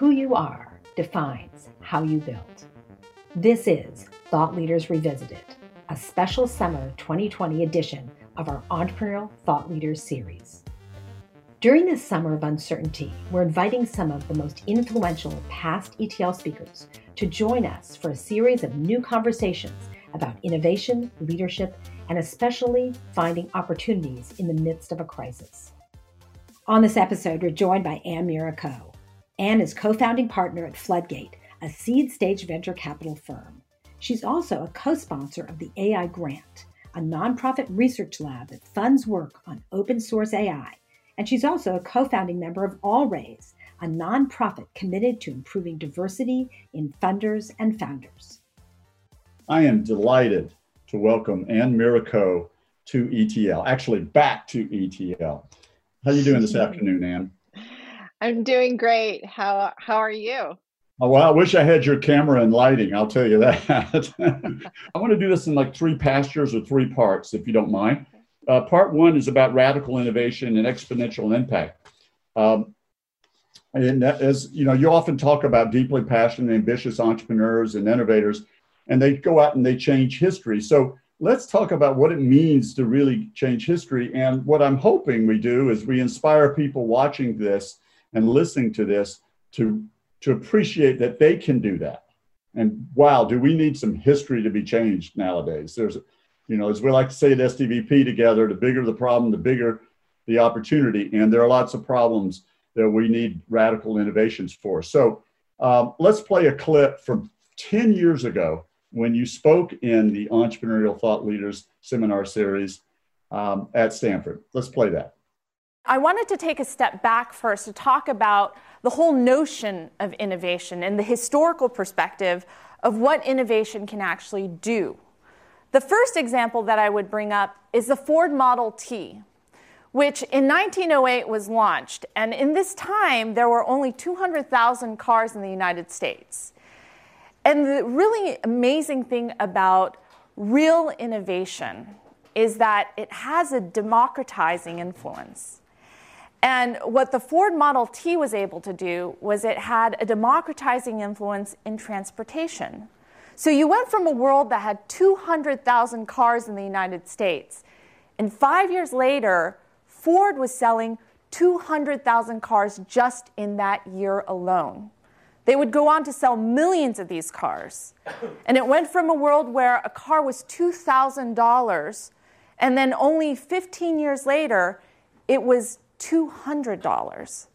who you are defines how you build. This is Thought Leaders Revisited, a special summer 2020 edition of our Entrepreneurial Thought Leaders series. During this summer of uncertainty, we're inviting some of the most influential past ETL speakers to join us for a series of new conversations about innovation, leadership, and especially finding opportunities in the midst of a crisis. On this episode, we're joined by Ann Miura-Ko. Ann is co founding partner at Floodgate, a seed stage venture capital firm. She's also a co sponsor of the AI Grant, a nonprofit research lab that funds work on open source AI. And she's also a co founding member of All Raise, a nonprofit committed to improving diversity in funders and founders. I am delighted to welcome Ann Miura-Ko to ETL, actually back to ETL. How are you doing this afternoon, Ann? I'm doing great. How how are you? Oh, well, I wish I had your camera and lighting. I'll tell you that. I want to do this in like three pastures or three parts, if you don't mind. Uh, part one is about radical innovation and exponential impact. Um, and as you know, you often talk about deeply passionate, ambitious entrepreneurs and innovators, and they go out and they change history. So let's talk about what it means to really change history. And what I'm hoping we do is we inspire people watching this and listening to this to, to appreciate that they can do that. And wow, do we need some history to be changed nowadays? There's, you know, as we like to say at STVP together, the bigger the problem, the bigger the opportunity. And there are lots of problems that we need radical innovations for. So um, let's play a clip from 10 years ago when you spoke in the Entrepreneurial Thought Leaders Seminar Series um, at Stanford. Let's play that. I wanted to take a step back first to talk about the whole notion of innovation and the historical perspective of what innovation can actually do. The first example that I would bring up is the Ford Model T which in 1908 was launched. And in this time, there were only 200,000 cars in the United States. And the really amazing thing about real innovation is that it has a democratizing influence. And what the Ford Model T was able to do was it had a democratizing influence in transportation. So you went from a world that had 200,000 cars in the United States, and five years later, Ford was selling 200,000 cars just in that year alone. They would go on to sell millions of these cars. And it went from a world where a car was $2,000, and then only 15 years later, it was $200.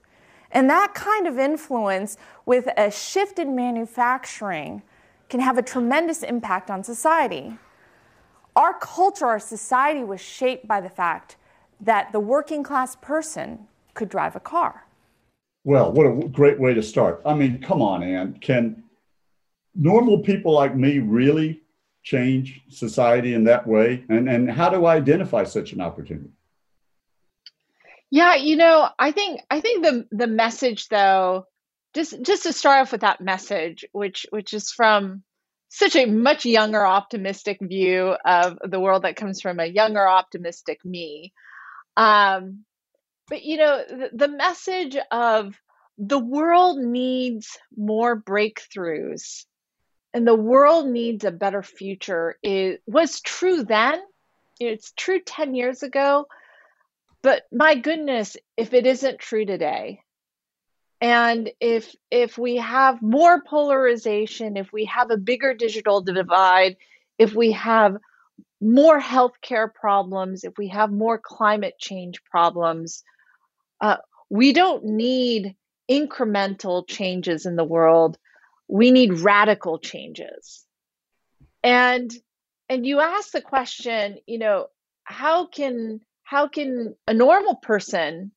And that kind of influence with a shift in manufacturing can have a tremendous impact on society. Our culture, our society was shaped by the fact that the working class person could drive a car. Well, what a great way to start. I mean, come on, Ann. Can normal people like me really change society in that way? And, and how do I identify such an opportunity? Yeah, you know, I think I think the the message though, just just to start off with that message, which which is from such a much younger optimistic view of the world that comes from a younger optimistic me um, but you know, the, the message of the world needs more breakthroughs and the world needs a better future is was true then. It's true 10 years ago. But my goodness, if it isn't true today, and if if we have more polarization, if we have a bigger digital divide, if we have more healthcare problems, if we have more climate change problems, uh, we don't need incremental changes in the world. We need radical changes. And and you ask the question, you know, how can how can a normal person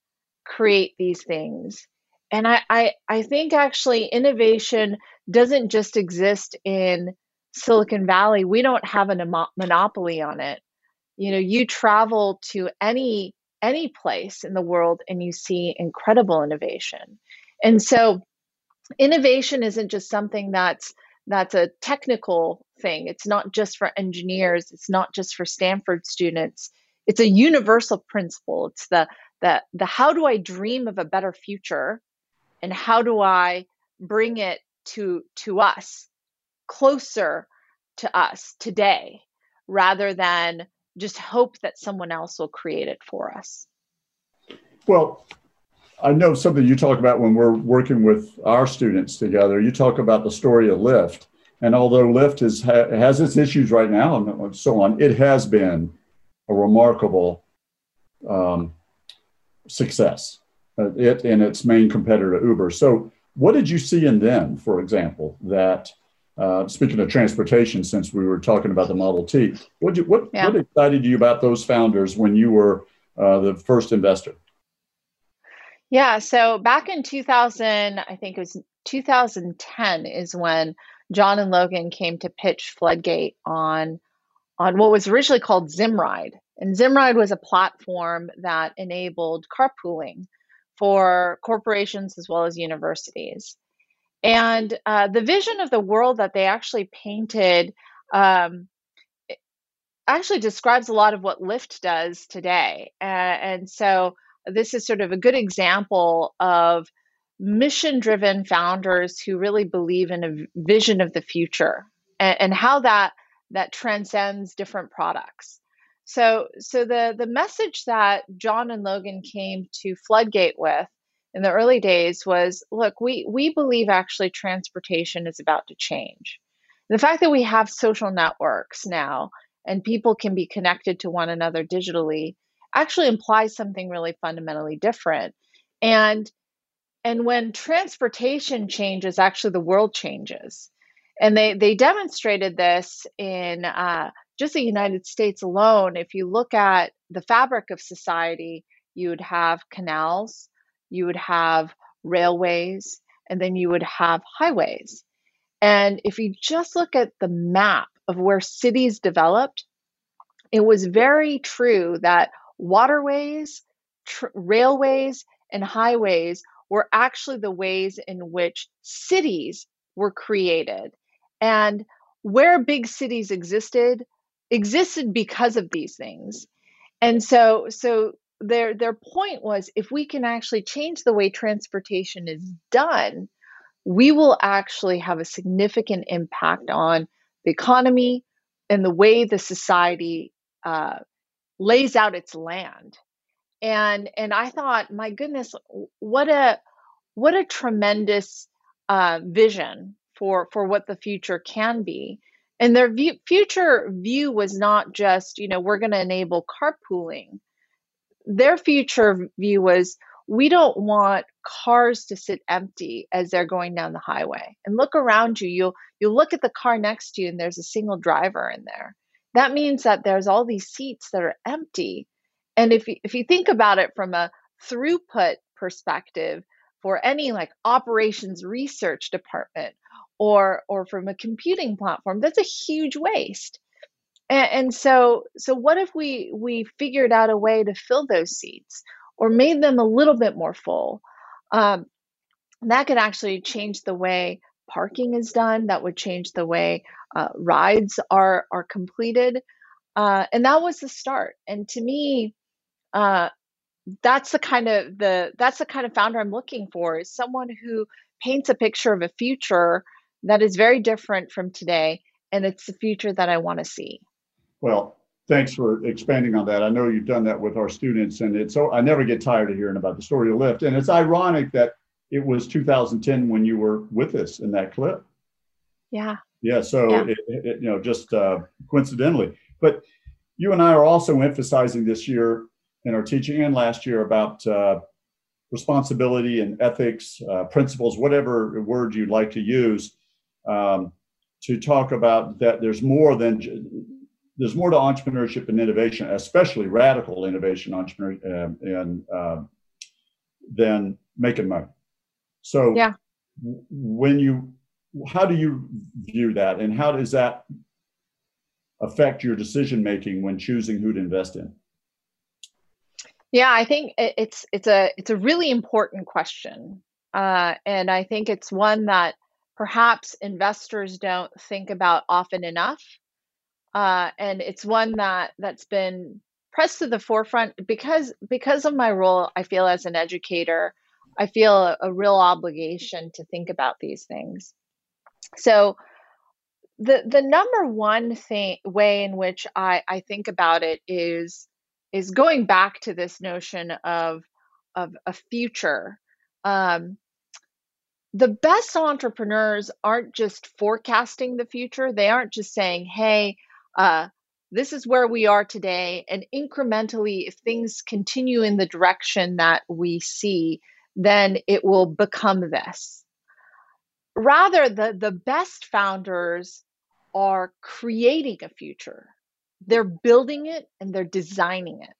create these things? And I, I, I think actually innovation doesn't just exist in Silicon Valley, we don't have a monopoly on it. You know, you travel to any any place in the world and you see incredible innovation. And so innovation isn't just something that's that's a technical thing. It's not just for engineers, it's not just for Stanford students. It's a universal principle. It's the the the how do I dream of a better future? And how do I bring it to to us closer to us today rather than just hope that someone else will create it for us? Well i know something you talk about when we're working with our students together. You talk about the story of lyft. And although lyft is, has its issues right now and so on it has been a remarkable um, success uh, it and its main competitor uber so what did you see in them, for example, that uh, speaking of transportation, since we were talking about the Model T, what you, what, yeah. what excited you about those founders when you were uh, the first investor? Yeah, so back in 2000, I think it was 2010 is when John and Logan came to pitch Floodgate on on what was originally called Zimride. And Zimride was a platform that enabled carpooling for corporations as well as universities. And uh, the vision of the world that they actually painted um, actually describes a lot of what Lyft does today. Uh, and so this is sort of a good example of mission driven founders who really believe in a vision of the future and, and how that that transcends different products. So, so the the message that John and Logan came to Floodgate with in the early days was, look, we we believe actually transportation is about to change. The fact that we have social networks now and people can be connected to one another digitally actually implies something really fundamentally different. And and when transportation changes, actually the world changes. And they they demonstrated this in uh, just the United States alone, if you look at the fabric of society, you would have canals, you would have railways, and then you would have highways. And if you just look at the map of where cities developed, it was very true that waterways, tr- railways, and highways were actually the ways in which cities were created. And where big cities existed, existed because of these things. And so so their their point was if we can actually change the way transportation is done, we will actually have a significant impact on the economy and the way the society uh, lays out its land. And and I thought, my goodness, what a what a tremendous uh, vision for for what the future can be. And their view, future view was not just, you know, we're going to enable carpooling. Their future view was we don't want cars to sit empty as they're going down the highway. And look around you, you'll you'll look at the car next to you and there's a single driver in there. That means that there's all these seats that are empty. And if you, if you think about it from a throughput perspective for any like operations research department or or from a computing platform that's a huge waste. And, and, so so what if we we figured out a way to fill those seats or made them a little bit more full? Um, that could actually change the way parking is done that would change the way uh, rides are are completed. Uh, and that was the start. And to me uh, that's the kind of the that's the kind of founder i'm looking for is someone who paints a picture of a future that is very different from today, and it's the future that I want to see. Well, thanks for expanding on that. I know you've done that with our students, and it's so I never get tired of hearing about the story of Lyft. And it's ironic that it was 2010 when you were with us in that clip. Yeah. Yeah. So yeah. It, it, you know, just uh, coincidentally, but you and I are also emphasizing this year in our teaching and last year about uh, responsibility and ethics, uh, principles, whatever word you'd like to use, um, to talk about that there's more than there's more to entrepreneurship and innovation, especially radical innovation entrepreneur uh, and uh, than making money. So yeah. when you how do you view that and how does that affect your decision making when choosing who to invest in? Yeah, I think it's it's a it's a really important question, uh, and I think it's one that perhaps investors don't think about often enough. Uh, and it's one that that's been pressed to the forefront because because of my role, I feel as an educator. I feel a, a real obligation to think about these things. So the the number one thing way in which I, I think about it is is going back to this notion of of a future. Um, the best entrepreneurs aren't just forecasting the future. They aren't just saying, "Hey, uh, this is where we are today," and incrementally, if things continue in the direction that we see, then it will become this. Rather, the the best founders are creating a future. They're building it and they're designing it.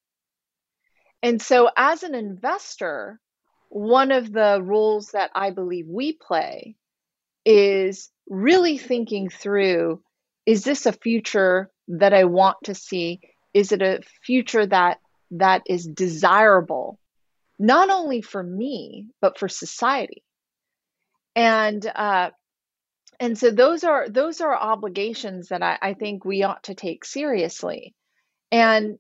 And so, as an investor, one of the roles that I believe we play is really thinking through is this a future that I want to see? Is it a future that that is desirable, not only for me, but for society? And uh, and so those are those are obligations that I, I think we ought to take seriously. And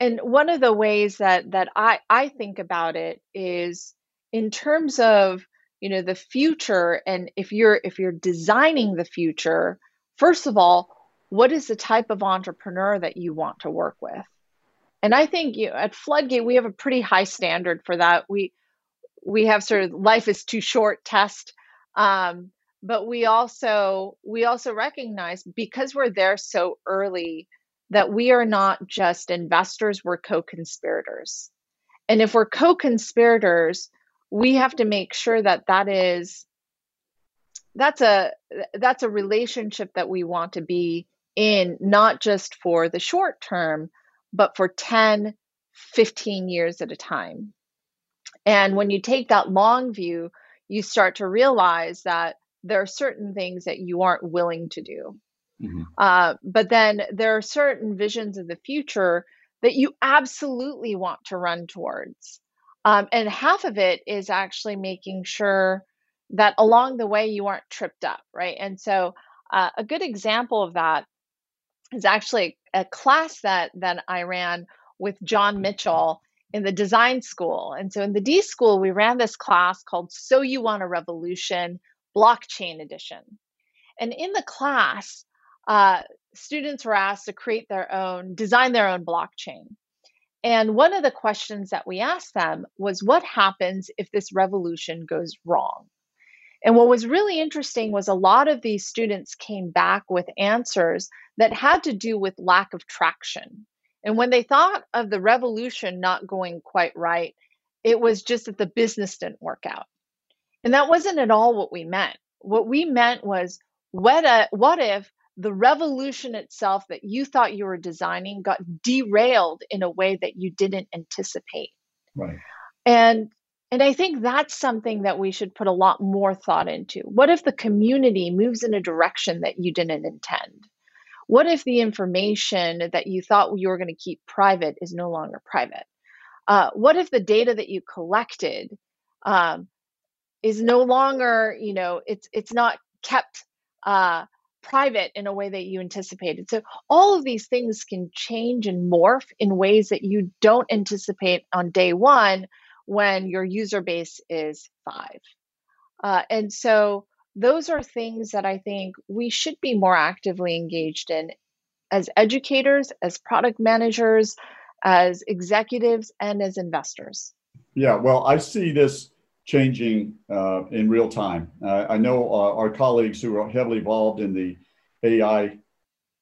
and one of the ways that that I, I think about it is in terms of you know the future and if you're if you're designing the future first of all what is the type of entrepreneur that you want to work with? And i think you know, at floodgate we have a pretty high standard for that. We we have sort of life is too short test. Um, but we also we also recognize because we're there so early that we are not just investors we're co-conspirators. And if we're co-conspirators we have to make sure that that is that's a that's a relationship that we want to be in not just for the short term but for 10 15 years at a time. And when you take that long view you start to realize that there are certain things that you aren't willing to do. Mm-hmm. Uh, but then there are certain visions of the future that you absolutely want to run towards. Um, and half of it is actually making sure that along the way you aren't tripped up, right? And so uh, a good example of that is actually a class that that I ran with John Mitchell in the design school. And so in the D school, we ran this class called So You Want a Revolution blockchain edition. And in the class, uh, students were asked to create their own, design their own blockchain. And one of the questions that we asked them was what happens if this revolution goes wrong? And what was really interesting was a lot of these students came back with answers that had to do with lack of traction. And when they thought of the revolution not going quite right, it was just that the business didn't work out. And that wasn't at all what we meant. What we meant was what, a, what if the revolution itself that you thought you were designing got derailed in a way that you didn't anticipate? Right. And and I think that's something that we should put a lot more thought into. What if the community moves in a direction that you didn't intend? What if the information that you thought you were going to keep private is no longer private? Uh, what if the data that you collected um, is no longer, you know, it's it's not kept uh, private in a way that you anticipated. So all of these things can change and morph in ways that you don't anticipate on day one when your user base is five. Uh, and so those are things that I think we should be more actively engaged in as educators, as product managers, as executives, and as investors. Yeah, well, I see this changing uh, in real time. Uh, I know uh, our colleagues who are heavily involved in the AI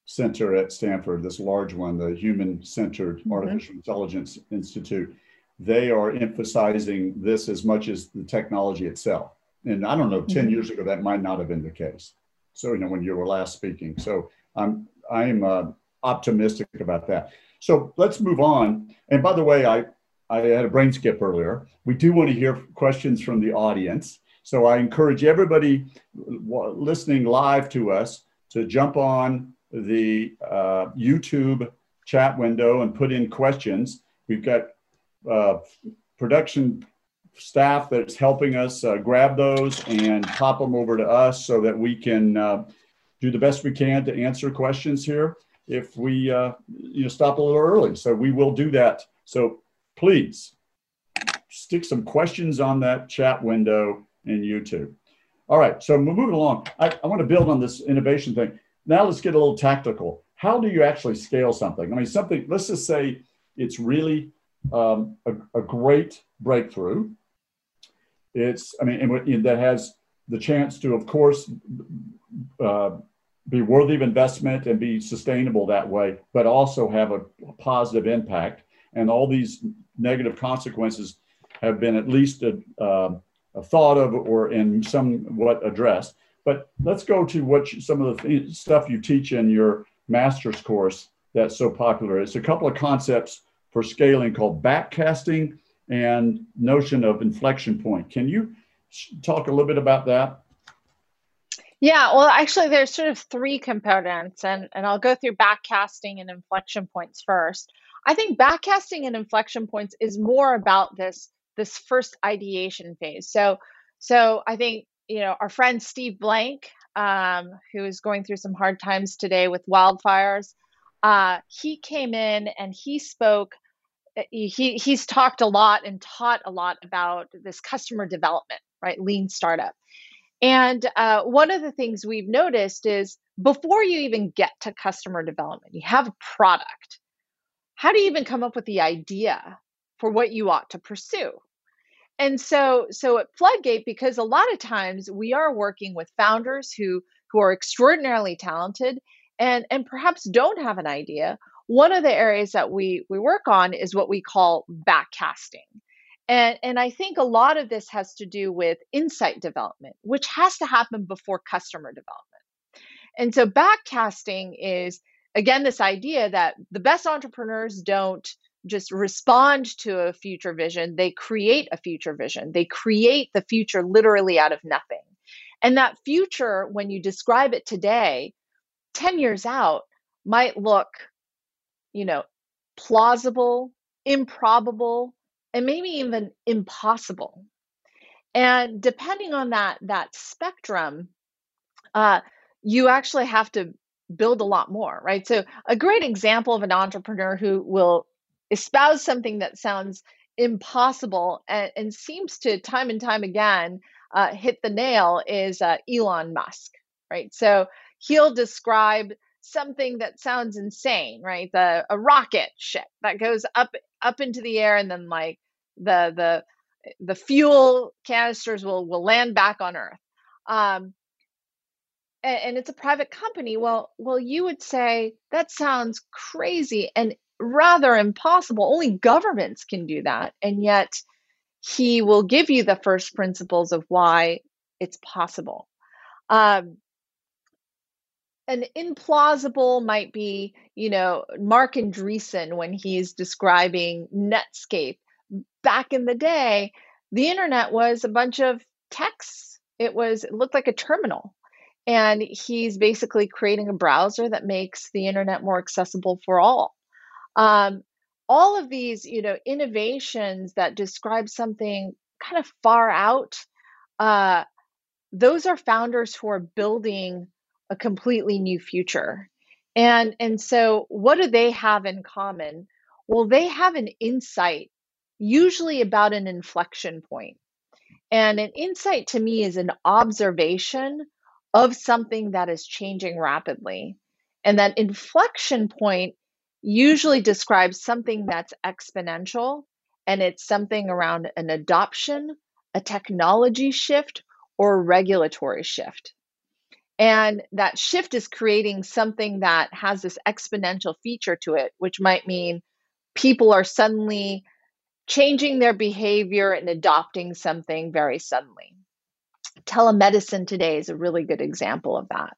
center at Stanford, this large one, the Human Centered mm-hmm. Artificial Intelligence Institute, they are emphasizing this as much as the technology itself. And I don't know, 10 mm-hmm. years ago, that might not have been the case. So, you know, when you were last speaking. So I'm, I'm uh, optimistic about that. So let's move on. And by the way, I, I had a brain skip earlier. We do want to hear questions from the audience. So I encourage everybody listening live to us to jump on the uh, YouTube chat window and put in questions. We've got uh, production staff that's helping us uh, grab those and pop them over to us so that we can uh, do the best we can to answer questions here if we uh, you know stop a little early so we will do that so please stick some questions on that chat window in YouTube. All right, so moving along, I, I want to build on this innovation thing. Now let's get a little tactical. How do you actually scale something? I mean, something, let's just say it's really um, a, a, great breakthrough. It's, I mean, and that has the chance to, of course, uh, be worthy of investment and be sustainable that way, but also have a positive impact. And all these negative consequences have been at least a, uh, a thought of or in somewhat addressed. But let's go to what you, some of the th- stuff you teach in your master's course that's so popular. It's a couple of concepts for scaling called backcasting and notion of inflection point. Can you talk a little bit about that? Yeah, well, actually, there's sort of three components, and, and I'll go through backcasting and inflection points first. I think backcasting and inflection points is more about this this first ideation phase. So, so I think you know our friend Steve Blank, um, who is going through some hard times today with wildfires, uh, he came in and he spoke. Eh, he he's talked a lot and taught a lot about this customer development, right? Lean startup. And uh, one of the things we've noticed is before you even get to customer development, you have a product. How do you even come up with the idea for what you ought to pursue? and so so at floodgate because a lot of times we are working with founders who who are extraordinarily talented and and perhaps don't have an idea one of the areas that we we work on is what we call backcasting and and i think a lot of this has to do with insight development which has to happen before customer development and so backcasting is again this idea that the best entrepreneurs don't just respond to a future vision, they create a future vision. They create the future literally out of nothing. And that future, when you describe it today, 10 years out, might look, you know, plausible, improbable, and maybe even impossible. And depending on that that spectrum, uh, you actually have to build a lot more, right? So a great example of an entrepreneur who will espouse something that sounds impossible and, and seems to time and time again uh, hit the nail is uh, Elon Musk, right? So he'll describe something that sounds insane, right? The a rocket ship that goes up up into the air and then like the the the fuel canisters will will land back on Earth. Um, and, and it's a private company. Well, well, you would say that sounds crazy, and rather impossible. Only governments can do that. And yet, he will give you the first principles of why it's possible. Um, an implausible might be, you know, Marc Andreessen when he's describing Netscape. Back in the day, the internet was a bunch of texts. It was it looked like a terminal. And he's basically creating a browser that makes the internet more accessible for all. Um, all of these, you know, innovations that describe something kind of far out, uh, those are founders who are building a completely new future. And and so what do they have in common? Well, they have an insight, usually about an inflection point. And an insight to me is an observation of something that is changing rapidly. And that inflection point usually describes something that's exponential and it's something around an adoption, a technology shift, or a regulatory shift. And that shift is creating something that has this exponential feature to it, which might mean people are suddenly changing their behavior and adopting something very suddenly. Telemedicine today is a really good example of that.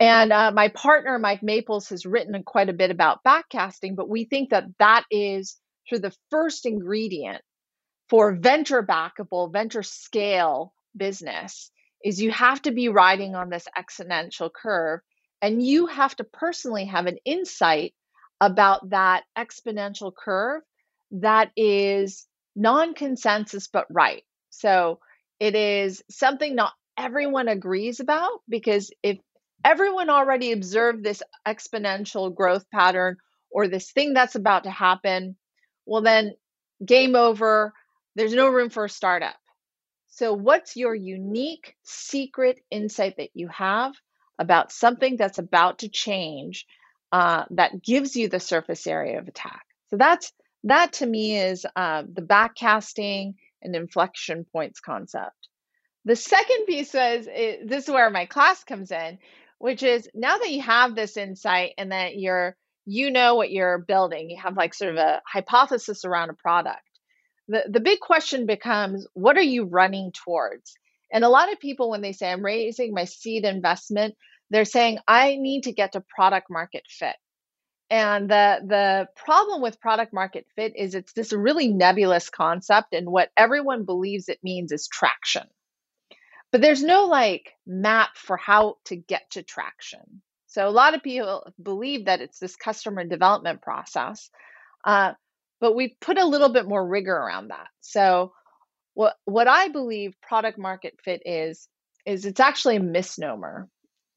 And uh, my partner, Mike Maples, has written quite a bit about backcasting, but we think that that is sort of the first ingredient for venture backable, venture scale business is you have to be riding on this exponential curve and you have to personally have an insight about that exponential curve that is non-consensus but right. So it is something not everyone agrees about because if everyone already observed this exponential growth pattern or this thing that's about to happen, well, then game over. there's no room for a startup. So, what's your unique secret insight that you have about something that's about to change uh, that gives you the surface area of attack? So that's that to me is uh, the backcasting and inflection points concept. The second piece was this is where my class comes in, which is now that you have this insight and that you're you know what you're building, you have like sort of a hypothesis around a product. The the big question becomes what are you running towards? And a lot of people when they say I'm raising my seed investment, they're saying I need to get to product market fit. And the the problem with product market fit is it's this really nebulous concept and what everyone believes it means is traction but there's no like map for how to get to traction. So a lot of people believe that it's this customer development process, uh, but we put a little bit more rigor around that. So what what I believe product market fit is is it's actually a misnomer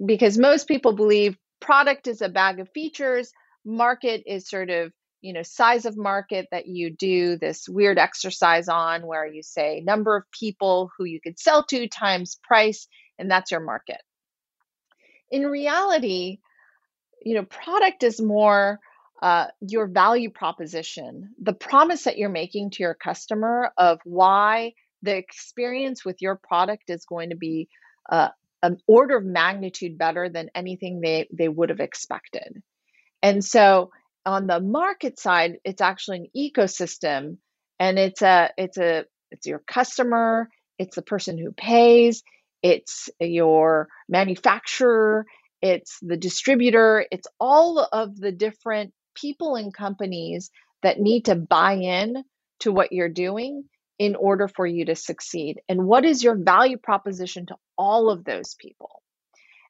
because most people believe product is a bag of features, market is sort of you know size of market that you do this weird exercise on where you say number of people who you could sell to times price and that's your market. In reality you know product is more uh, your value proposition the promise that you're making to your customer of why the experience with your product is going to be uh, an order of magnitude better than anything they, they would have expected and so on the market side, it's actually an ecosystem and it's a it's a it's your customer, it's the person who pays, it's your manufacturer, it's the distributor, it's all of the different people and companies that need to buy in to what you're doing in order for you to succeed. And what is your value proposition to all of those people?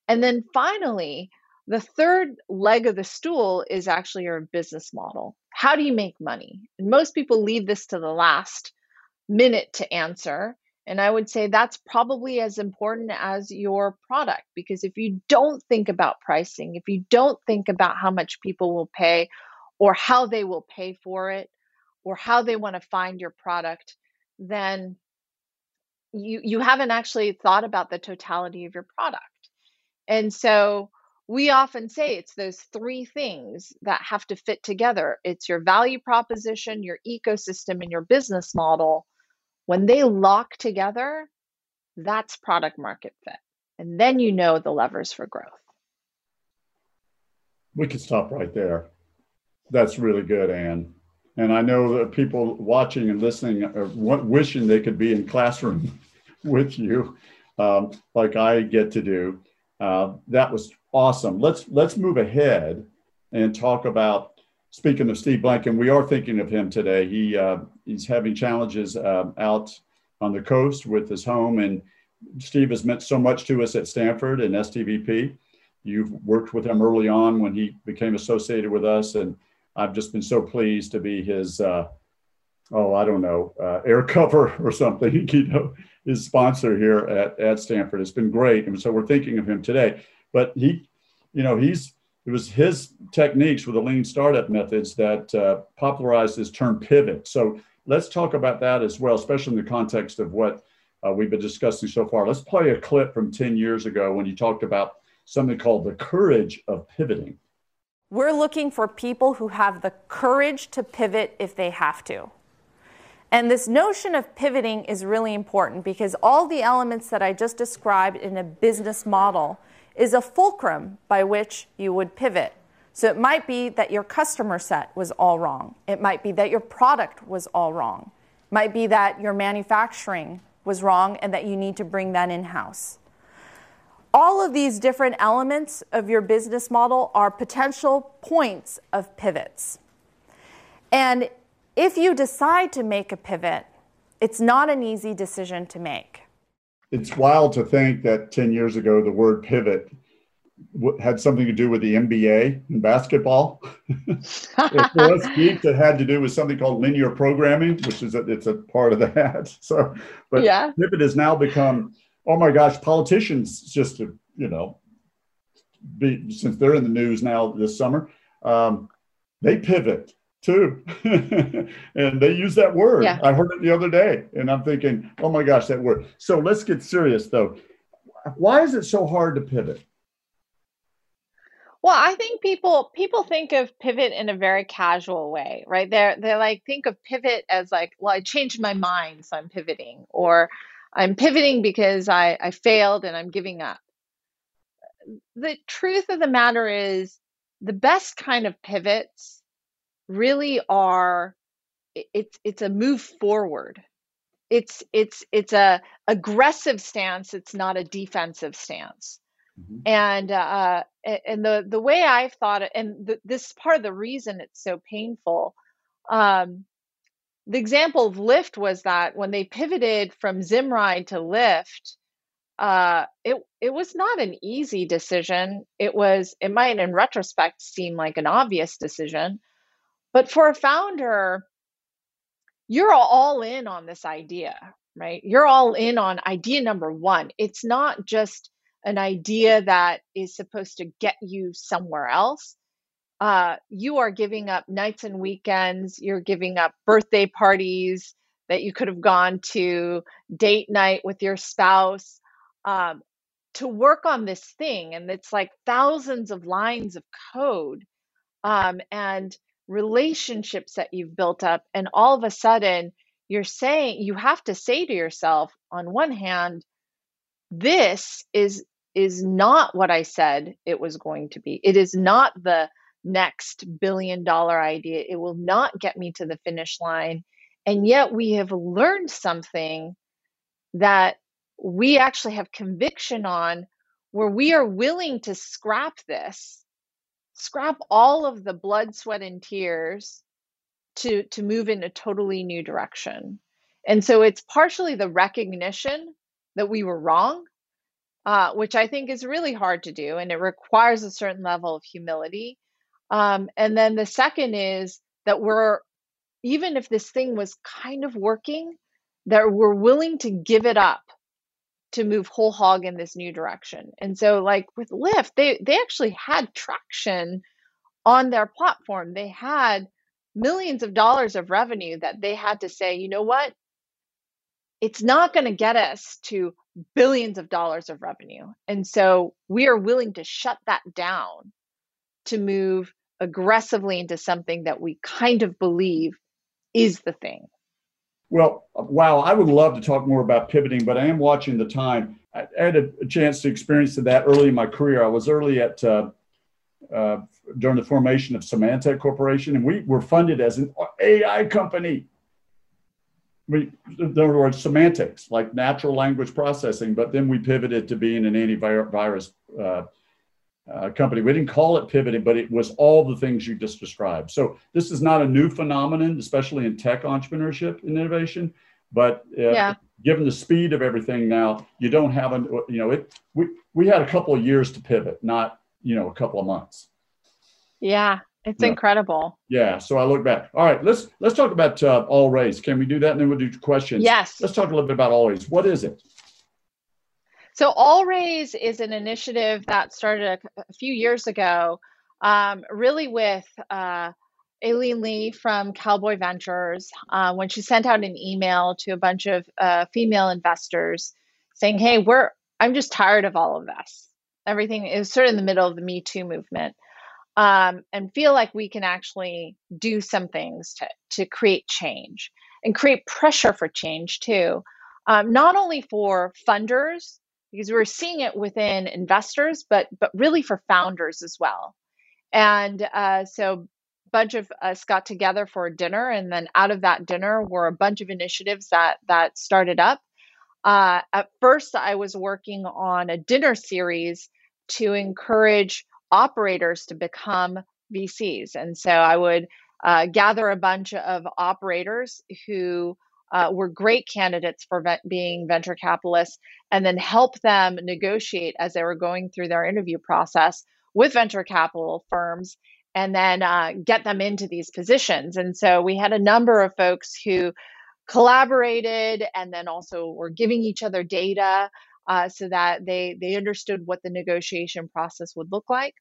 And then finally, the third leg of the stool is actually your business model. How do you make money? And most people leave this to the last minute to answer. And I would say that's probably as important as your product because if you don't think about pricing, if you don't think about how much people will pay or how they will pay for it or how they want to find your product, then you you haven't actually thought about the totality of your product. And so we often say it's those three things that have to fit together it's your value proposition, your ecosystem, and your business model. When they lock together, that's product market fit. And then you know the levers for growth. We could stop right there. That's really good, Ann. And I know that people watching and listening are wishing they could be in classroom with you, um, like I get to do. Uh, that was awesome. Let's let's move ahead and talk about. Speaking of Steve Blanken, we are thinking of him today. He uh, he's having challenges uh, out on the coast with his home, and Steve has meant so much to us at Stanford and STVP. You've worked with him early on when he became associated with us, and I've just been so pleased to be his. Uh, oh, I don't know, uh, air cover or something. you know, his sponsor here at, at Stanford. It's been great, and so we're thinking of him today. But he, you know, he's it was his techniques with the lean startup methods that uh, popularized this term pivot. So let's talk about that as well, especially in the context of what uh, we've been discussing so far. Let's play a clip from 10 years ago when you talked about something called the courage of pivoting. We're looking for people who have the courage to pivot if they have to. And this notion of pivoting is really important because all the elements that I just described in a business model is a fulcrum by which you would pivot. So it might be that your customer set was all wrong. It might be that your product was all wrong. It might be that your manufacturing was wrong and that you need to bring that in house. All of these different elements of your business model are potential points of pivots. And if you decide to make a pivot, it's not an easy decision to make it's wild to think that 10 years ago the word pivot had something to do with the NBA in basketball. for us geeks, it had to do with something called linear programming, which is a, it's a part of that. So, but yeah. pivot has now become, oh my gosh, politicians just to you know, be, since they're in the news now this summer, um, they pivot too. and they use that word. Yeah. I heard it the other day and I'm thinking, oh my gosh, that word. So let's get serious though. Why is it so hard to pivot? Well, I think people people think of pivot in a very casual way, right? They're they're like think of pivot as like, well, I changed my mind, so I'm pivoting, or I'm pivoting because I, I failed and I'm giving up. The truth of the matter is the best kind of pivots really are it's it's a move forward. It's it's it's a aggressive stance, it's not a defensive stance. Mm-hmm. And uh, and the the way I've thought it, and the, this part of the reason it's so painful. Um, the example of Lyft was that when they pivoted from Zimride to Lyft, uh, it it was not an easy decision. It was it might in retrospect seem like an obvious decision, but for a founder, you're all in on this idea, right? You're all in on idea number one. It's not just an idea that is supposed to get you somewhere else, uh, you are giving up nights and weekends, you're giving up birthday parties that you could have gone to, date night with your spouse, um, to work on this thing. And it's like thousands of lines of code um, and relationships that you've built up. And all of a sudden, you're saying, you have to say to yourself, on one hand, this is is not what I said it was going to be. It is not the next billion dollar idea. It will not get me to the finish line. And yet we have learned something that we actually have conviction on where we are willing to scrap this, scrap all of the blood, sweat, and tears to, to move in a totally new direction. And so it's partially the recognition that we were wrong uh, which I think is really hard to do, and it requires a certain level of humility. Um, and then the second is that we're, even if this thing was kind of working, that we're willing to give it up to move whole hog in this new direction. And so, like with Lyft, they they actually had traction on their platform. They had millions of dollars of revenue that they had to say, you know what? It's not going to get us to billions of dollars of revenue. And so we are willing to shut that down to move aggressively into something that we kind of believe is the thing. Well, wow, I would love to talk more about pivoting, but I am watching the time. I had a, chance to experience that early in my career. I was early at uh, uh, during the formation of Symantec Corporation, and we were funded as an AI company we, in other words, semantics, like natural language processing, but then we pivoted to being an antivirus uh, uh, company. We didn't call it pivoting, but it was all the things you just described. So this is not a new phenomenon, especially in tech entrepreneurship and innovation. But uh, yeah. given the speed of everything now, you don't have a, you know, it. We we had a couple of years to pivot, not you know a couple of months. Yeah, it's yeah. incredible. Yeah. So I look back. All right, let's let's talk about uh, All Raise. Can we do that, and then we'll do questions? Yes. Let's talk a little bit about All Raise. What is it? So All Raise is an initiative that started a, a few years ago, um, really with uh, Aileen Lee from Cowboy Ventures uh, when she sent out an email to a bunch of uh, female investors saying, "Hey, we're I'm just tired of all of this. Everything is sort of in the middle of the Me Too movement." um, and feel like we can actually do some things to, to create change and create pressure for change too. Um, not only for funders, because we're seeing it within investors, but but really for founders as well. And uh, so a bunch of us got together for a dinner, and then out of that dinner were a bunch of initiatives that that started up. Uh, at first, I was working on a dinner series to encourage operators to become VCs. And so I would uh, gather a bunch of operators who uh, were great candidates for being venture capitalists and then help them negotiate as they were going through their interview process with venture capital firms and then uh, get them into these positions. And so we had a number of folks who collaborated and then also were giving each other data uh, so that they they understood what the negotiation process would look like,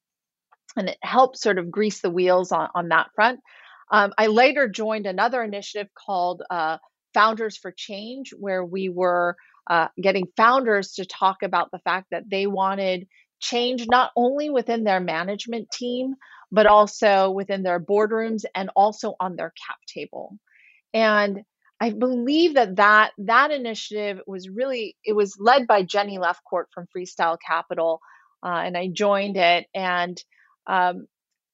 and it helped sort of grease the wheels on on that front. Um, I later joined another initiative called uh, Founders for Change, where we were uh, getting founders to talk about the fact that they wanted change not only within their management team, but also within their boardrooms and also on their cap table. And I believe that that that initiative was really it was led by Jenny Lefcourt from Freestyle Capital, uh, and I joined it. And um,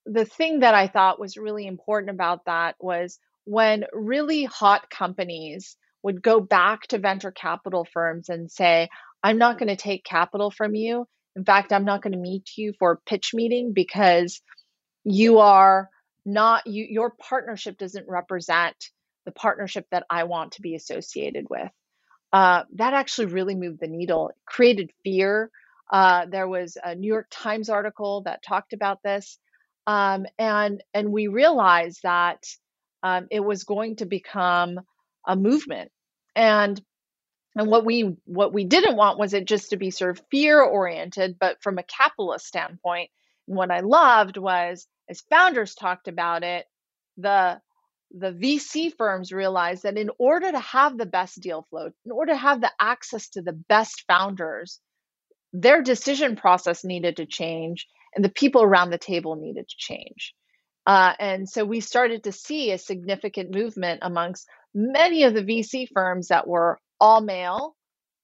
the thing that I thought was really important about that was when really hot companies would go back to venture capital firms and say, "I'm not going to take capital from you. In fact, I'm not going to meet you for a pitch meeting because you are not you your partnership doesn't represent." the partnership that I want to be associated with. Uh, that actually really moved the needle, it created fear. Uh, there was a New York Times article that talked about this, um, and and we realized that um, it was going to become a movement. And and what we what we didn't want was it just to be sort of fear oriented, but from a capitalist standpoint. And what I loved was as founders talked about it, the the VC firms realized that in order to have the best deal flow, in order to have the access to the best founders, their decision process needed to change and the people around the table needed to change. Uh, and so we started to see a significant movement amongst many of the VC firms that were all male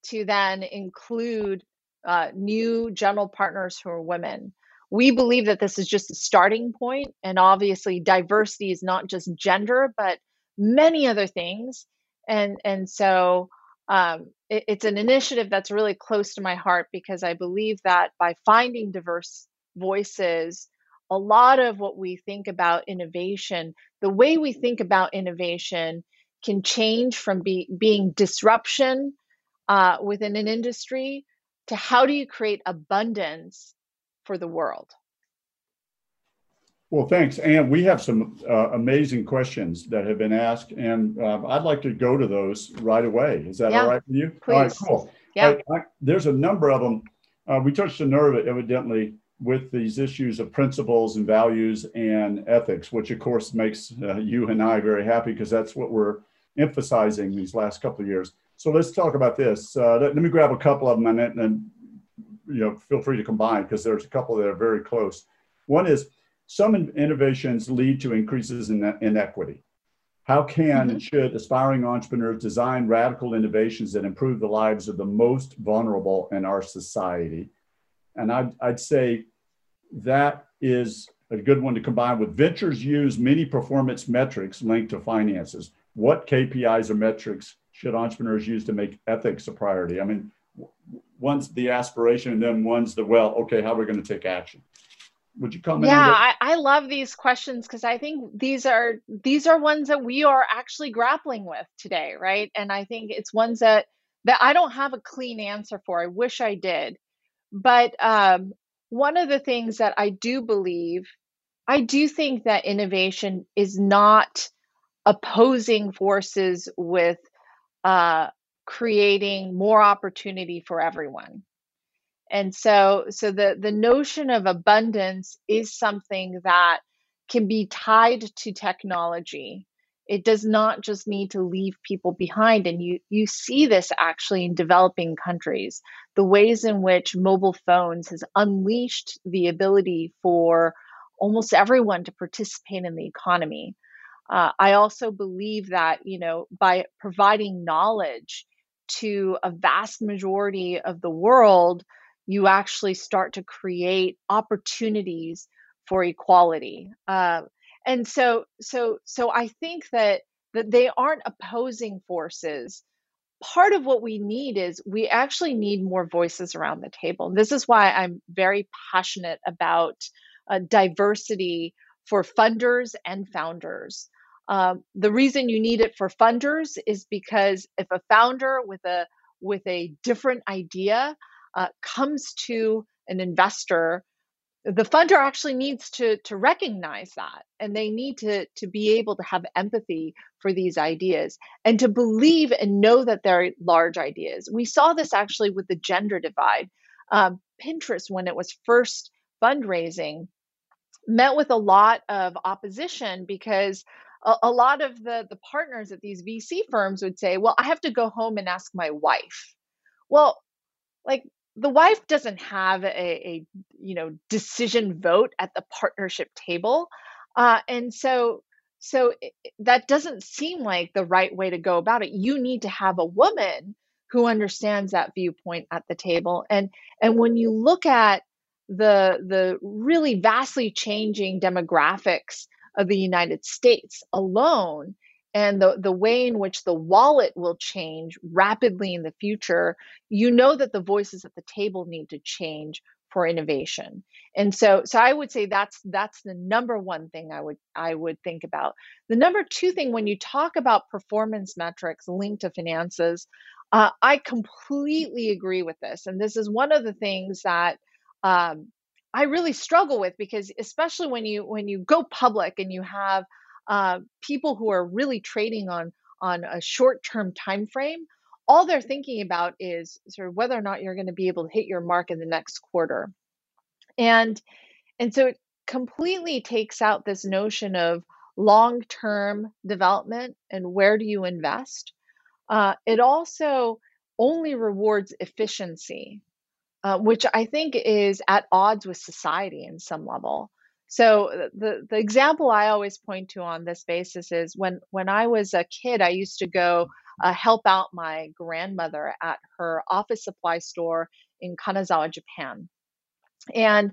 to then include uh, new general partners who are women. We believe that this is just a starting point and obviously diversity is not just gender but many other things. And and so um, it, it's an initiative that's really close to my heart because i believe that by finding diverse voices a lot of what we think about innovation the way we think about innovation can change from be, being disruption uh, within an industry to how do you create abundance for the world. Well, thanks. And we have some uh, amazing questions that have been asked, and uh, I'd like to go to those right away. Is that yeah, all right with you? Please. All right, cool. Yeah. I, I, there's a number of them. Uh, we touched a nerve, evidently, with these issues of principles and values and ethics, which of course makes uh, you and I very happy because that's what we're emphasizing these last couple of years. So let's talk about this. Uh, let, let, me grab a couple of them and, and you know, feel free to combine because there's a couple that are very close. One is some innovations lead to increases in inequity. How can mm-hmm. and should aspiring entrepreneurs design radical innovations that improve the lives of the most vulnerable in our society? And I'd, I'd say that is a good one to combine with. Ventures use many performance metrics linked to finances. What KPIs or metrics should entrepreneurs use to make ethics a priority? I mean, one's the aspiration and then one's the well okay how are we going to take action? Would you comment yeah I, I love these questions because i think these are these are ones that we are actually grappling with today right? And i think it's ones that that i don't have a clean answer for. I wish i did. But um, one of the things that i do believe i do think that innovation is not opposing forces with uh, creating more opportunity for everyone. And so so the the notion of abundance is something that can be tied to technology it does not just need to leave people behind and you you see this actually in developing countries the ways in which mobile phones has unleashed the ability for almost everyone to participate in the economy uh, i also believe that you know by providing knowledge to a vast majority of the world, you actually start to create opportunities for equality. Uh, and so, so, so I think that that they aren't opposing forces. Part of what we need is we actually need more voices around the table. This is why I'm very passionate about uh, diversity for funders and founders. Um, the reason you need it for funders is because if a founder with a with a different idea uh, comes to an investor, the funder actually needs to to recognize that, and they need to to be able to have empathy for these ideas and to believe and know that they're large ideas. We saw this actually with the gender divide. Um, Pinterest, when it was first fundraising, met with a lot of opposition because a, a lot of the, the partners at these VC firms would say, well, I have to go home and ask my wife. Well, like the wife doesn't have a, a you know decision vote at the partnership table uh, and so so that doesn't seem like the right way to go about it. You need to have a woman who understands that viewpoint at the table and and when you look at the the really vastly changing demographics of the United States alone and the, the way in which the wallet will change rapidly in the future, you know that the voices at the table need to change for innovation. And so so I would say that's that's the number one thing I would I would think about. The number two thing when you talk about performance metrics linked to finances, uh, I completely agree with this. And this is one of the things that um, I really struggle with because especially when you when you go public and you have uh, people who are really trading on on a short term time frame, all they're thinking about is sort of whether or not you're going to be able to hit your mark in the next quarter, and and so it completely takes out this notion of long term development and where do you invest. Uh, it also only rewards efficiency, uh, which I think is at odds with society in some level. So uh, the the example I always point to on this basis is when when I was a kid, I used to go uh, help out my grandmother at her office supply store in Kanazawa, Japan, and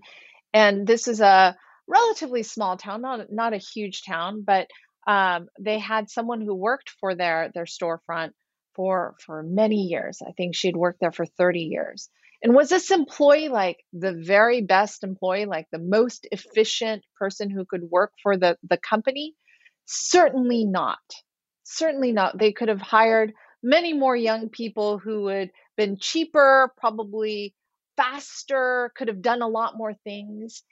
and this is a relatively small town, not not a huge town, but um, they had someone who worked for their their storefront for for many years. I think she'd worked there for 30 years. And was this employee like the very best employee, like the most efficient person who could work for the, the company? Certainly not. Certainly not. They could have hired many more young people who would been cheaper, probably faster, could have done a lot more things.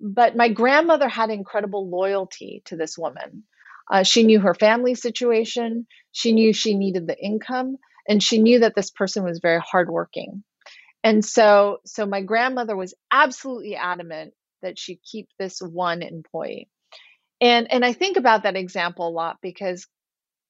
But my grandmother had incredible loyalty to this woman. Uh, she knew her family situation. She knew she needed the income, and she knew that this person was very hardworking. And so, so my grandmother was absolutely adamant that she keep this one employee. And and I think about that example a lot because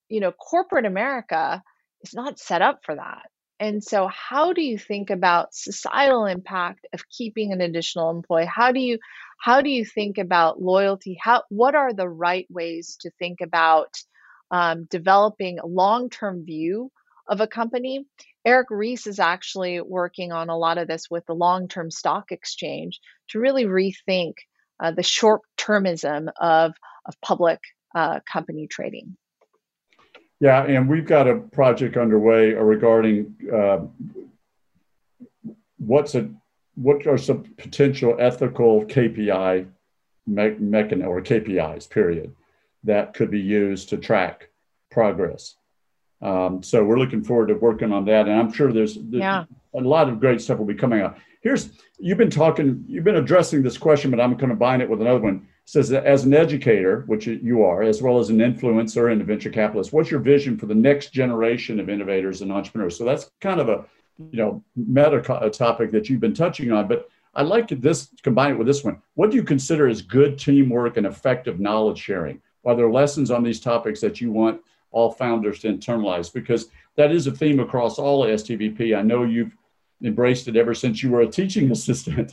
you know, corporate America is not set up for that. And so how do you think about societal impact of keeping an additional employee? How do you how do you think about loyalty? How what are the right ways to think about um, developing a long-term view of a company Eric Ries is actually working on a lot of this with the long term stock exchange to really rethink uh, the short termism of, of public uh, company trading. Yeah, and we've got a project underway regarding uh, what's a what are some potential ethical KPI me- mechanism or KPIs period that could be used to track progress. Um, so we're looking forward to working on that, and I'm sure there's, there's yeah. a lot of great stuff will be coming out. Here's you've been talking, you've been addressing this question, but I'm going to combine it with another one. It says that as an educator, which you are, as well as an influencer and a venture capitalist, what's your vision for the next generation of innovators and entrepreneurs? So that's kind of a you know meta topic that you've been touching on, but I like this combine it with this one. What do you consider as good teamwork and effective knowledge sharing? Are there lessons on these topics that you want all founders to internalize because that is a theme across all STVP. I know you've embraced it ever since you were a teaching assistant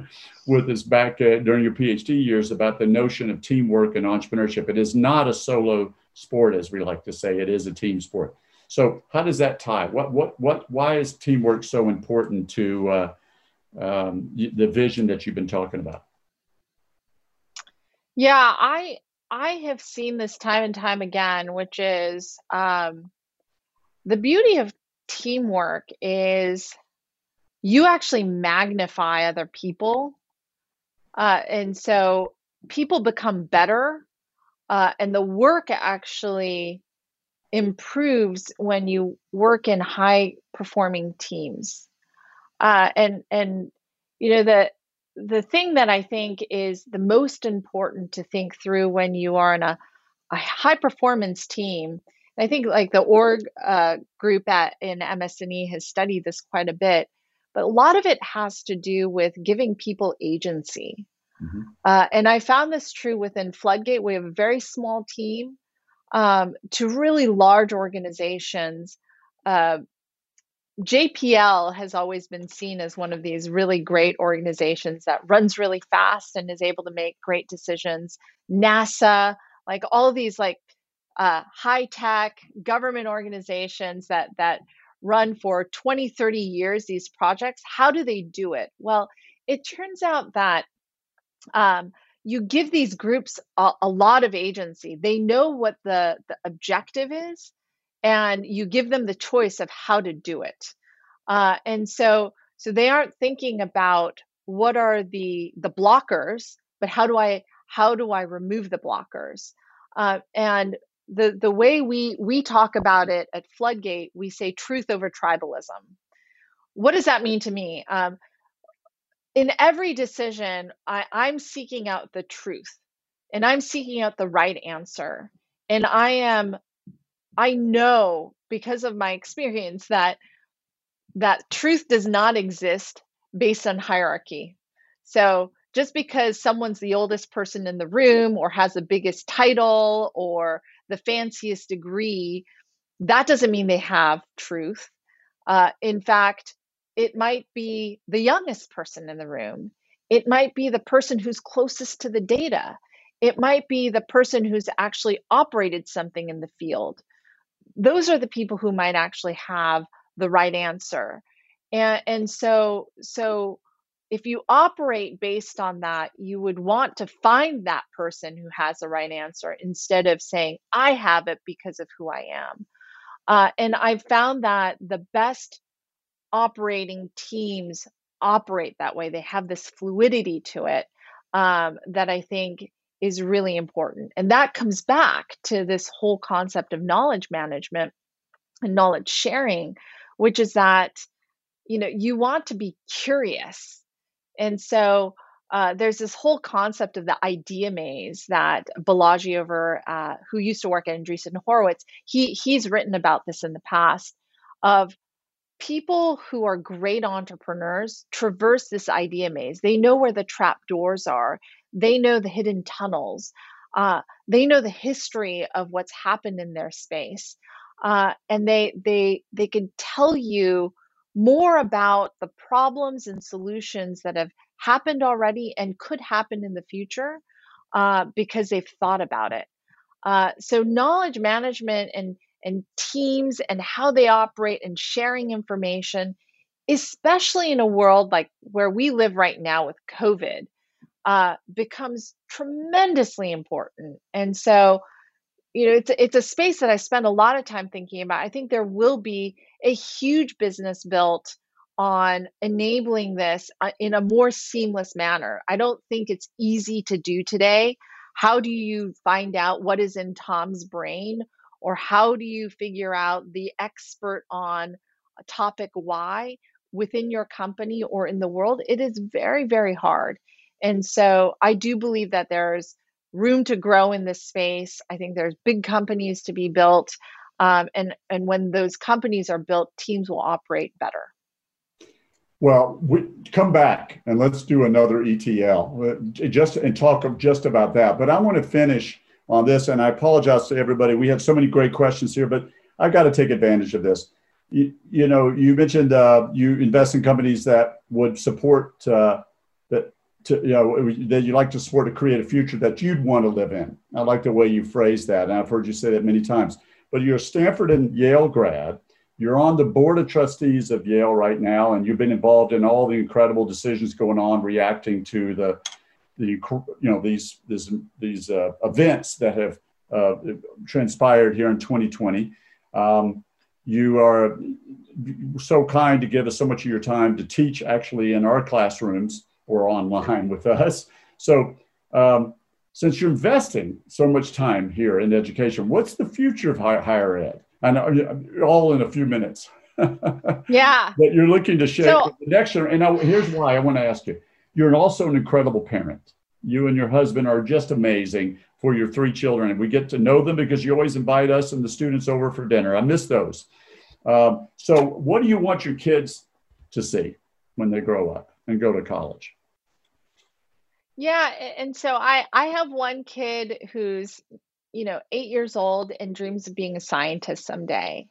with us back uh, during your PhD years about the notion of teamwork and entrepreneurship. It is not a solo sport, as we like to say, it is a team sport. So, how does that tie? What, what, what, why is teamwork so important to uh, um, the vision that you've been talking about? Yeah, I I have seen this time and time again, which is um, the beauty of teamwork is you actually magnify other people. Uh, and so people become better, uh, and the work actually improves when you work in high performing teams. Uh, and and you know the the thing that I think is the most important to think through when you are in a, a high performance team, I think like the org uh, group at in MS&E has studied this quite a bit, but a lot of it has to do with giving people agency. Mm-hmm. Uh, and I found this true within Floodgate. We have a very small team um, to really large organizations. Uh, JPL has always been seen as one of these really great organizations that runs really fast and is able to make great decisions. NASA, like all these like uh, high tech government organizations that that run for 20, 30 years these projects. How do they do it? Well, it turns out that um, you give these groups a, a, lot of agency. They know what the, the objective is, and you give them the choice of how to do it. Uh, and so, so they aren't thinking about what are the the blockers, but how do I how do I remove the blockers? Uh, and the the way we we talk about it at Floodgate, we say truth over tribalism. What does that mean to me? Um, in every decision, I, I'm seeking out the truth and I'm seeking out the right answer. And I am, I know because of my experience that that truth does not exist based on hierarchy. So just because someone's the oldest person in the room or has the biggest title or the fanciest degree, that doesn't mean they have truth. Uh, in fact, it might be the youngest person in the room. It might be the person who's closest to the data. It might be the person who's actually operated something in the field. Those are the people who might actually have the right answer. And, and so, so if you operate based on that, you would want to find that person who has the right answer instead of saying, I have it because of who I am. Uh, and I've found that the best operating teams operate that way. They have this fluidity to it um, that I think is really important. And that comes back to this whole concept of knowledge management and knowledge sharing, which is that, you know, you want to be curious. And so uh, there's this whole concept of the idea maze that Balaji over, uh, who used to work at Andreessen Horowitz, he he's written about this in the past of people who are great entrepreneurs traverse this idea maze. They know where the trap doors are, they know the hidden tunnels, uh, they know the history of what's happened in their space. Uh, and they they they can tell you more about the problems and solutions that have happened already and could happen in the future uh, because they've thought about it. Uh, so knowledge management and and teams and how they operate and sharing information, especially in a world like where we live right now with COVID, uh, becomes tremendously important. And so, you know, it's it's a space that I spend a lot of time thinking about. I think there will be a huge business built on enabling this uh, in a more seamless manner. I don't think it's easy to do today. How do you find out what is in Tom's brain or how do you figure out the expert on a topic Y within your company or in the world? It is very, very hard. And so I do believe that there's room to grow in this space. I think there's big companies to be built. Um, and, and when those companies are built, teams will operate better. Well, we come back and let's do another ETL just and talk of just about that. But I want to finish on this. And I apologize to everybody. We have so many great questions here, but I've got to take advantage of this. You, you know, you mentioned uh, you invest in companies that would support uh, to, you know that you like to support to create a future that you'd want to live in. I like the way you phrase that, and I've heard you say that many times. But you're a Stanford and Yale grad. You're on the board of trustees of Yale right now, and you've been involved in all the incredible decisions going on, reacting to the the you know these these these uh, events that have uh, transpired here in 2020. Um, you are so kind to give us so much of your time to teach actually in our classrooms or online with us. So um, since you're investing so much time here in education, what's the future of higher ed? I know all in a few minutes. yeah. that you're looking to share so, the next generation. And here's why I want to ask you you're also an incredible parent. You and your husband are just amazing for your three children. And we get to know them because you always invite us and the students over for dinner. I miss those. Um, so, what do you want your kids to see when they grow up and go to college? Yeah, and so I I have one kid who's, you know, 8 years old and dreams of being a scientist someday.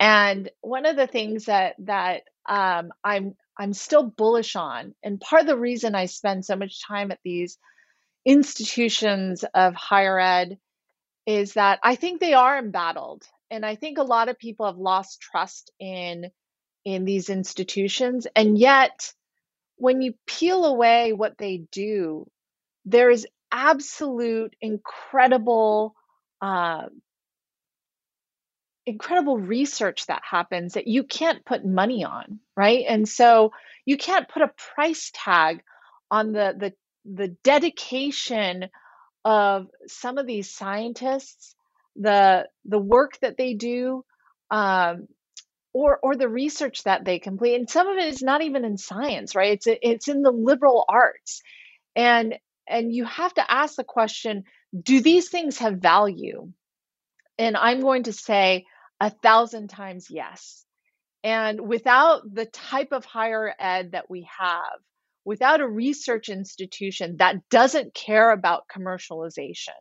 And one of the things that that um, I'm I'm still bullish on, and part of the reason I spend so much time at these institutions of higher ed is that I think they are embattled, and I think a lot of people have lost trust in in these institutions, and yet when you peel away what they do, there is absolute incredible uh, incredible research that happens that you can't put money on right? And so you can't put a price tag on the the the dedication of some of these scientists the the work that they do um, or or the research that they complete and some of it is not even in science right? It's it's in the liberal arts. And and you have to ask the question do these things have value? And i'm going to say a thousand times yes. And without the type of higher ed that we have without a research institution that doesn't care about commercialization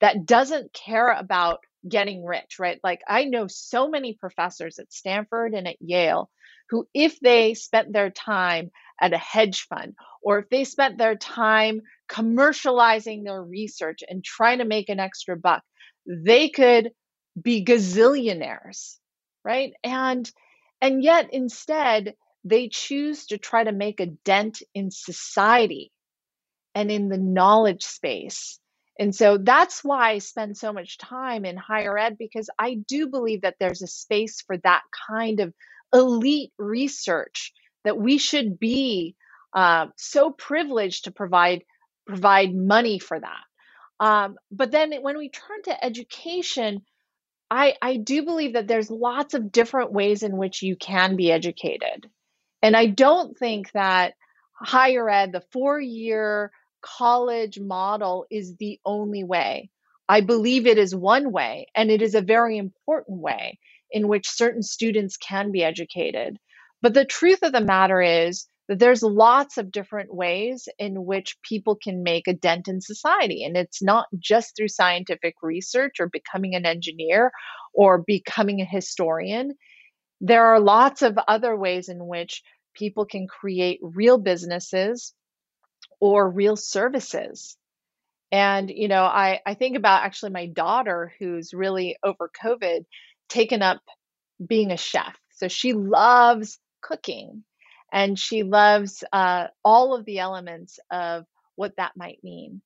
that doesn't care about getting rich, right? Like I know so many professors at Stanford and at Yale who, if they spent their time at a hedge fund or if they spent their time commercializing their research and trying to make an extra buck, they could be gazillionaires, right? And and yet instead they choose to try to make a dent in society and in the knowledge space and so that's why I spend so much time in higher ed because I do believe that there's a space for that kind of elite research that we should be uh, so privileged to provide provide money for that. Um, but then when we turn to education, I, I do believe that there's lots of different ways in which you can be educated. And I don't think that higher ed, the four year college model is the only way. I believe it is one way, and it is a very important way in which certain students can be educated. But the truth of the matter is that there's lots of different ways in which people can make a dent in society. And it's not just through scientific research or becoming an engineer or becoming a historian. There are lots of other ways in which people can create real businesses or real services. And, you know, I, I think about actually my daughter who's really over COVID taken up being a chef. So she loves cooking and she loves uh, all of the elements of what that might mean.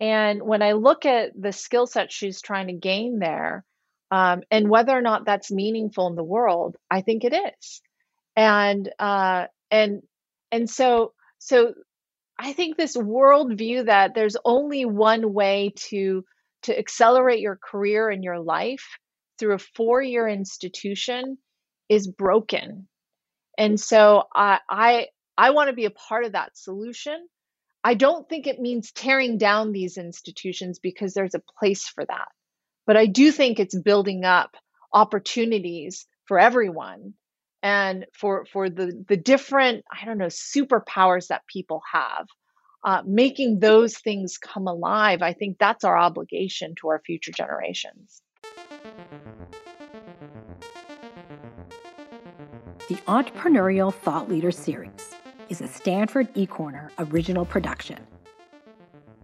And when I look at the skill set she's trying to gain there, um, and whether or not that's meaningful in the world, I think it is. And uh, and and so so I think this worldview that there's only one way to to accelerate your career and your life through a four-year institution is broken. And so I I I want to be a part of that solution. I don't think it means tearing down these institutions because there's a place for that. But I do think it's building up opportunities for everyone and for for the the different i don't know superpowers that people have uh, making those things come alive i think that's our obligation to our future generations. The entrepreneurial thought leader series is a stanford ecorner original production.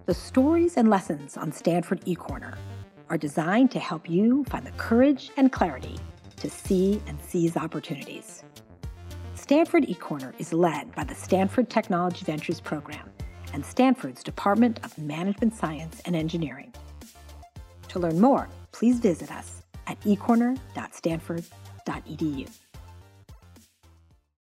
The stories and lessons on stanford ecorner are designed to help you find the courage and clarity to see and seize opportunities. Stanford eCorner is led by the Stanford Technology Ventures Program and Stanford's Department of Management Science and Engineering. To learn more, please visit us at ecorner.stanford.edu.